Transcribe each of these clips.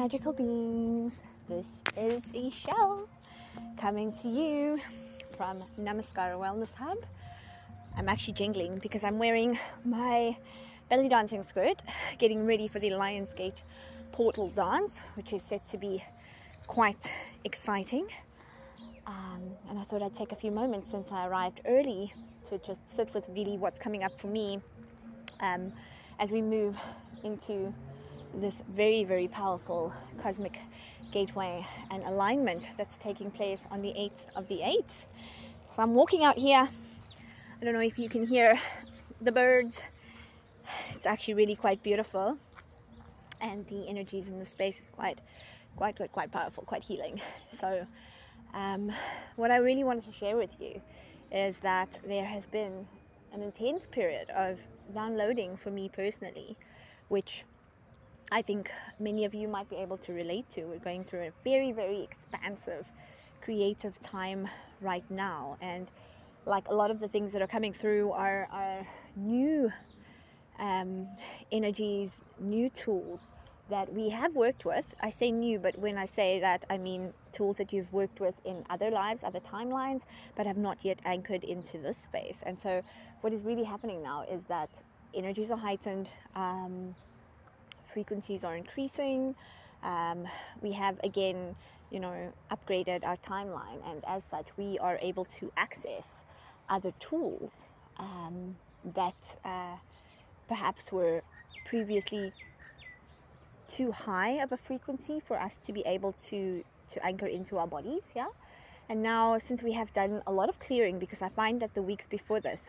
magical beings. This is Ishel coming to you from Namaskara Wellness Hub. I'm actually jingling because I'm wearing my belly dancing skirt, getting ready for the Lionsgate portal dance, which is set to be quite exciting. Um, and I thought I'd take a few moments since I arrived early to just sit with really what's coming up for me um, as we move into this very, very powerful cosmic gateway and alignment that's taking place on the 8th of the 8th. So I'm walking out here. I don't know if you can hear the birds. It's actually really quite beautiful. And the energies in the space is quite, quite, quite, quite powerful, quite healing. So, um, what I really wanted to share with you is that there has been an intense period of downloading for me personally, which I think many of you might be able to relate to. We're going through a very, very expansive creative time right now. And like a lot of the things that are coming through are, are new um, energies, new tools that we have worked with. I say new, but when I say that, I mean tools that you've worked with in other lives, other timelines, but have not yet anchored into this space. And so, what is really happening now is that energies are heightened. Um, frequencies are increasing. Um, we have again, you know, upgraded our timeline, and as such, we are able to access other tools um, that uh, perhaps were previously too high of a frequency for us to be able to to anchor into our bodies. Yeah, and now since we have done a lot of clearing, because I find that the weeks before this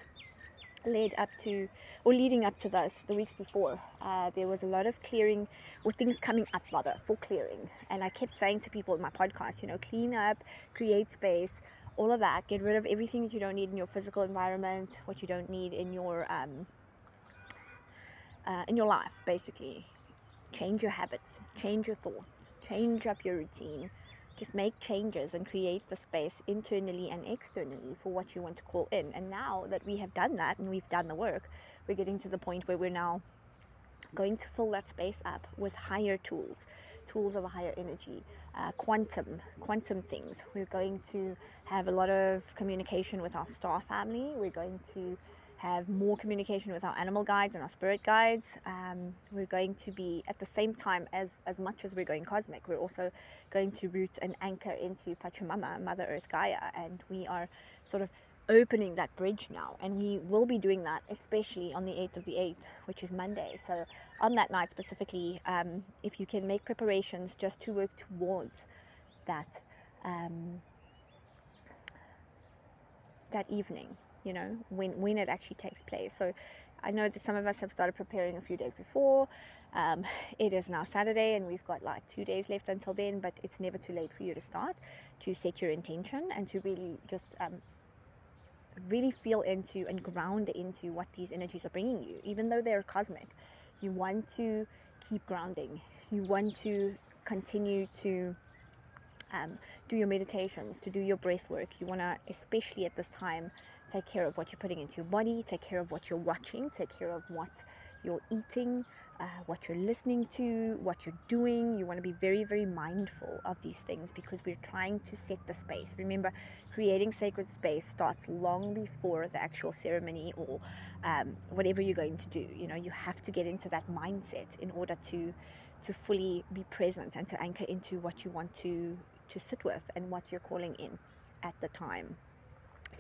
led up to or leading up to this the weeks before uh, there was a lot of clearing or things coming up rather for clearing. And i kept saying to people in my podcast you know clean up create space all of that. Get rid of everything that you don't need in your physical environment what you don't need in your um, uh, in your life basically. Change your habits change your thoughts change up your routine just make changes and create the space internally and externally for what you want to call in. And now that we have done that and we've done the work, we're getting to the point where we're now going to fill that space up with higher tools, tools of a higher energy, uh, quantum, quantum things. We're going to have a lot of communication with our star family. We're going to have more communication with our animal guides and our spirit guides. Um, we're going to be at the same time as as much as we're going cosmic. We're also going to root and anchor into Pachamama, Mother Earth Gaia, and we are sort of opening that bridge now. And we will be doing that, especially on the 8th of the 8th, which is Monday. So on that night specifically, um, if you can make preparations just to work towards that. Um, that evening you know, when, when it actually takes place. So I know that some of us have started preparing a few days before. Um, it is now Saturday and we've got like two days left until then, but it's never too late for you to start to set your intention and to really just um, really feel into and ground into what these energies are bringing you, even though they're cosmic. You want to keep grounding, you want to continue to um, do your meditations, to do your breath work. You want to, especially at this time, take care of what you're putting into your body, take care of what you're watching, take care of what you're eating, uh, what you're listening to, what you're doing. You want to be very, very mindful of these things because we're trying to set the space. Remember, creating sacred space starts long before the actual ceremony or um, whatever you're going to do. You know, you have to get into that mindset in order to to fully be present and to anchor into what you want to to sit with and what you're calling in at the time.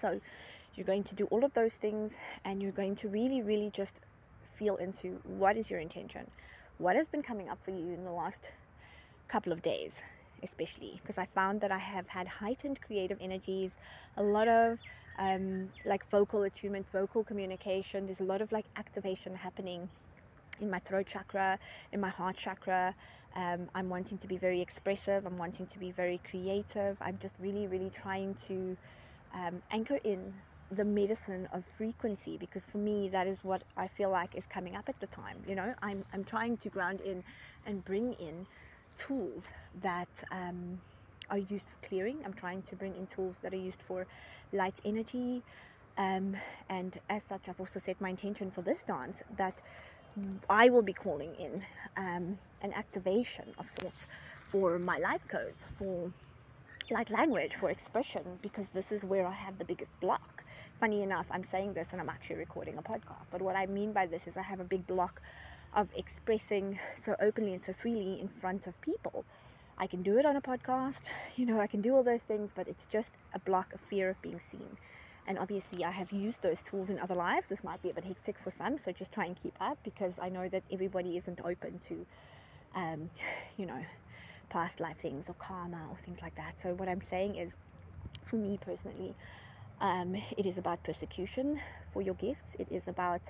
So you're going to do all of those things and you're going to really, really just feel into what is your intention. What has been coming up for you in the last couple of days, especially because I found that I have had heightened creative energies, a lot of um, like vocal attunement, vocal communication. There's a lot of like activation happening in my throat chakra, in my heart chakra. Um, I'm wanting to be very expressive. I'm wanting to be very creative. I'm just really, really trying to um, anchor in the medicine of frequency because for me that is what I feel like is coming up at the time. You know, I'm I'm trying to ground in and bring in tools that um, are used for clearing. I'm trying to bring in tools that are used for light energy. Um, and as such, I've also set my intention for this dance that I will be calling in um, an activation of sorts for my life codes, for like language, for expression, because this is where I have the biggest block. Funny enough, I'm saying this and I'm actually recording a podcast. But what I mean by this is I have a big block of expressing so openly and so freely in front of people. I can do it on a podcast, you know, I can do all those things, but it's just a block of fear of being seen. And obviously, I have used those tools in other lives. This might be a bit hectic for some, so just try and keep up because I know that everybody isn't open to, um, you know, past life things or karma or things like that. So, what I'm saying is, for me personally, um, it is about persecution for your gifts. It is about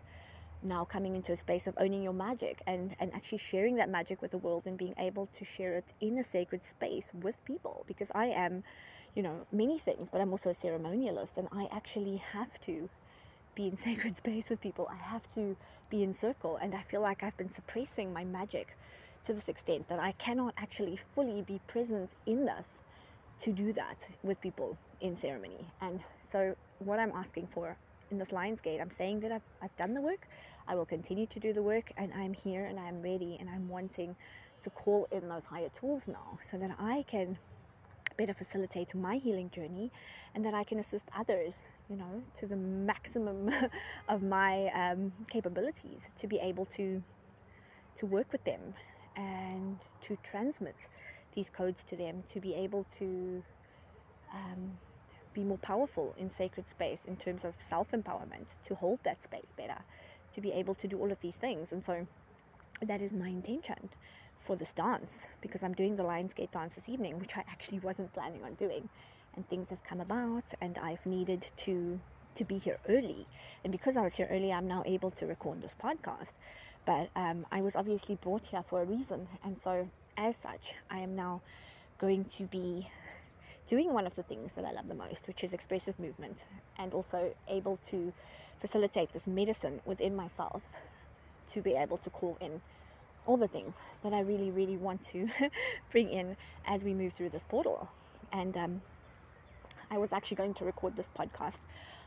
now coming into a space of owning your magic and, and actually sharing that magic with the world and being able to share it in a sacred space with people because I am you know, many things, but I'm also a ceremonialist and I actually have to be in sacred space with people. I have to be in circle and I feel like I've been suppressing my magic to this extent that I cannot actually fully be present in this to do that with people in ceremony. And so what I'm asking for in this Lions Gate, I'm saying that I've, I've done the work. I will continue to do the work and I'm here and I'm ready and I'm wanting to call in those higher tools now so that I can better facilitate my healing journey and that I can assist others, you know, to the maximum of my um, capabilities to be able to to work with them and to transmit these codes to them to be able to um, be more powerful in sacred space in terms of self-empowerment to hold that space better to be able to do all of these things. And so that is my intention for this dance because I'm doing the Lionsgate dance this evening, which I actually wasn't planning on doing. And things have come about, and I've needed to to be here early. And because I was here early, I'm now able to record this podcast. But um, I was obviously brought here for a reason, and so as such, I am now going to be doing one of the things that I love the most, which is expressive movement, and also able to facilitate this medicine within myself to be able to call in all the things that I really, really want to bring in as we move through this portal. And um, I was actually going to record this podcast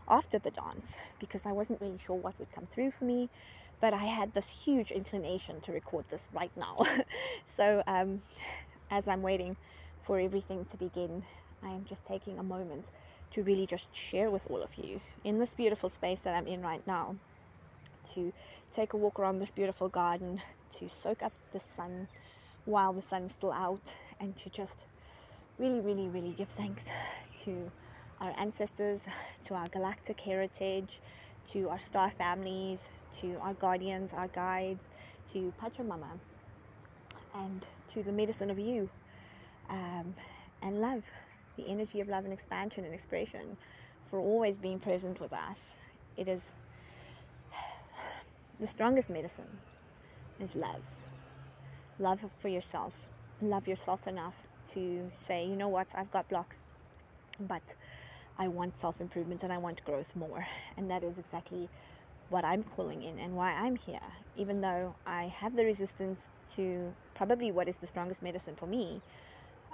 after the dance because I wasn't really sure what would come through for me. But I had this huge inclination to record this right now. so um, as I'm waiting for everything to begin, I am just taking a moment to really just share with all of you in this beautiful space that I'm in right now to take a walk around this beautiful garden, to soak up the sun while the sun's still out, and to just really, really, really give thanks to our ancestors, to our galactic heritage, to our star families, to our guardians, our guides, to Pachamama, and to the medicine of you, um, and love, the energy of love and expansion and expression, for always being present with us. It is the strongest medicine is love. Love for yourself. Love yourself enough to say, you know what, I've got blocks, but I want self improvement and I want growth more. And that is exactly what I'm calling in and why I'm here. Even though I have the resistance to probably what is the strongest medicine for me,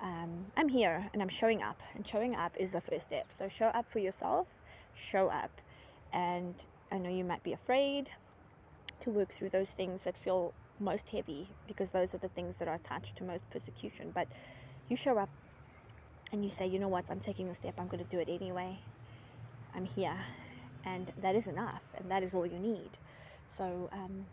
um, I'm here and I'm showing up. And showing up is the first step. So show up for yourself, show up. And I know you might be afraid, to work through those things that feel most heavy because those are the things that are attached to most persecution. But you show up and you say, you know what, I'm taking the step, I'm going to do it anyway. I'm here. And that is enough, and that is all you need. So, um,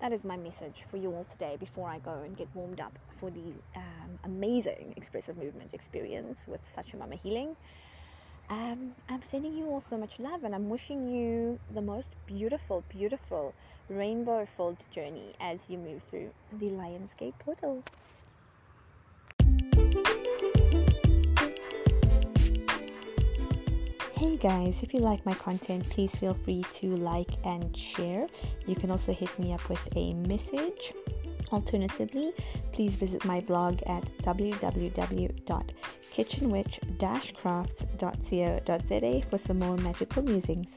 that is my message for you all today before I go and get warmed up for the um, amazing expressive movement experience with Mama Healing um, I'm sending you all so much love and I'm wishing you the most beautiful, beautiful rainbow filled journey as you move through the Lionsgate portal. Hey guys, if you like my content, please feel free to like and share. You can also hit me up with a message Alternatively, please visit my blog at www.kitchenwitch-crafts.co.za for some more magical musings.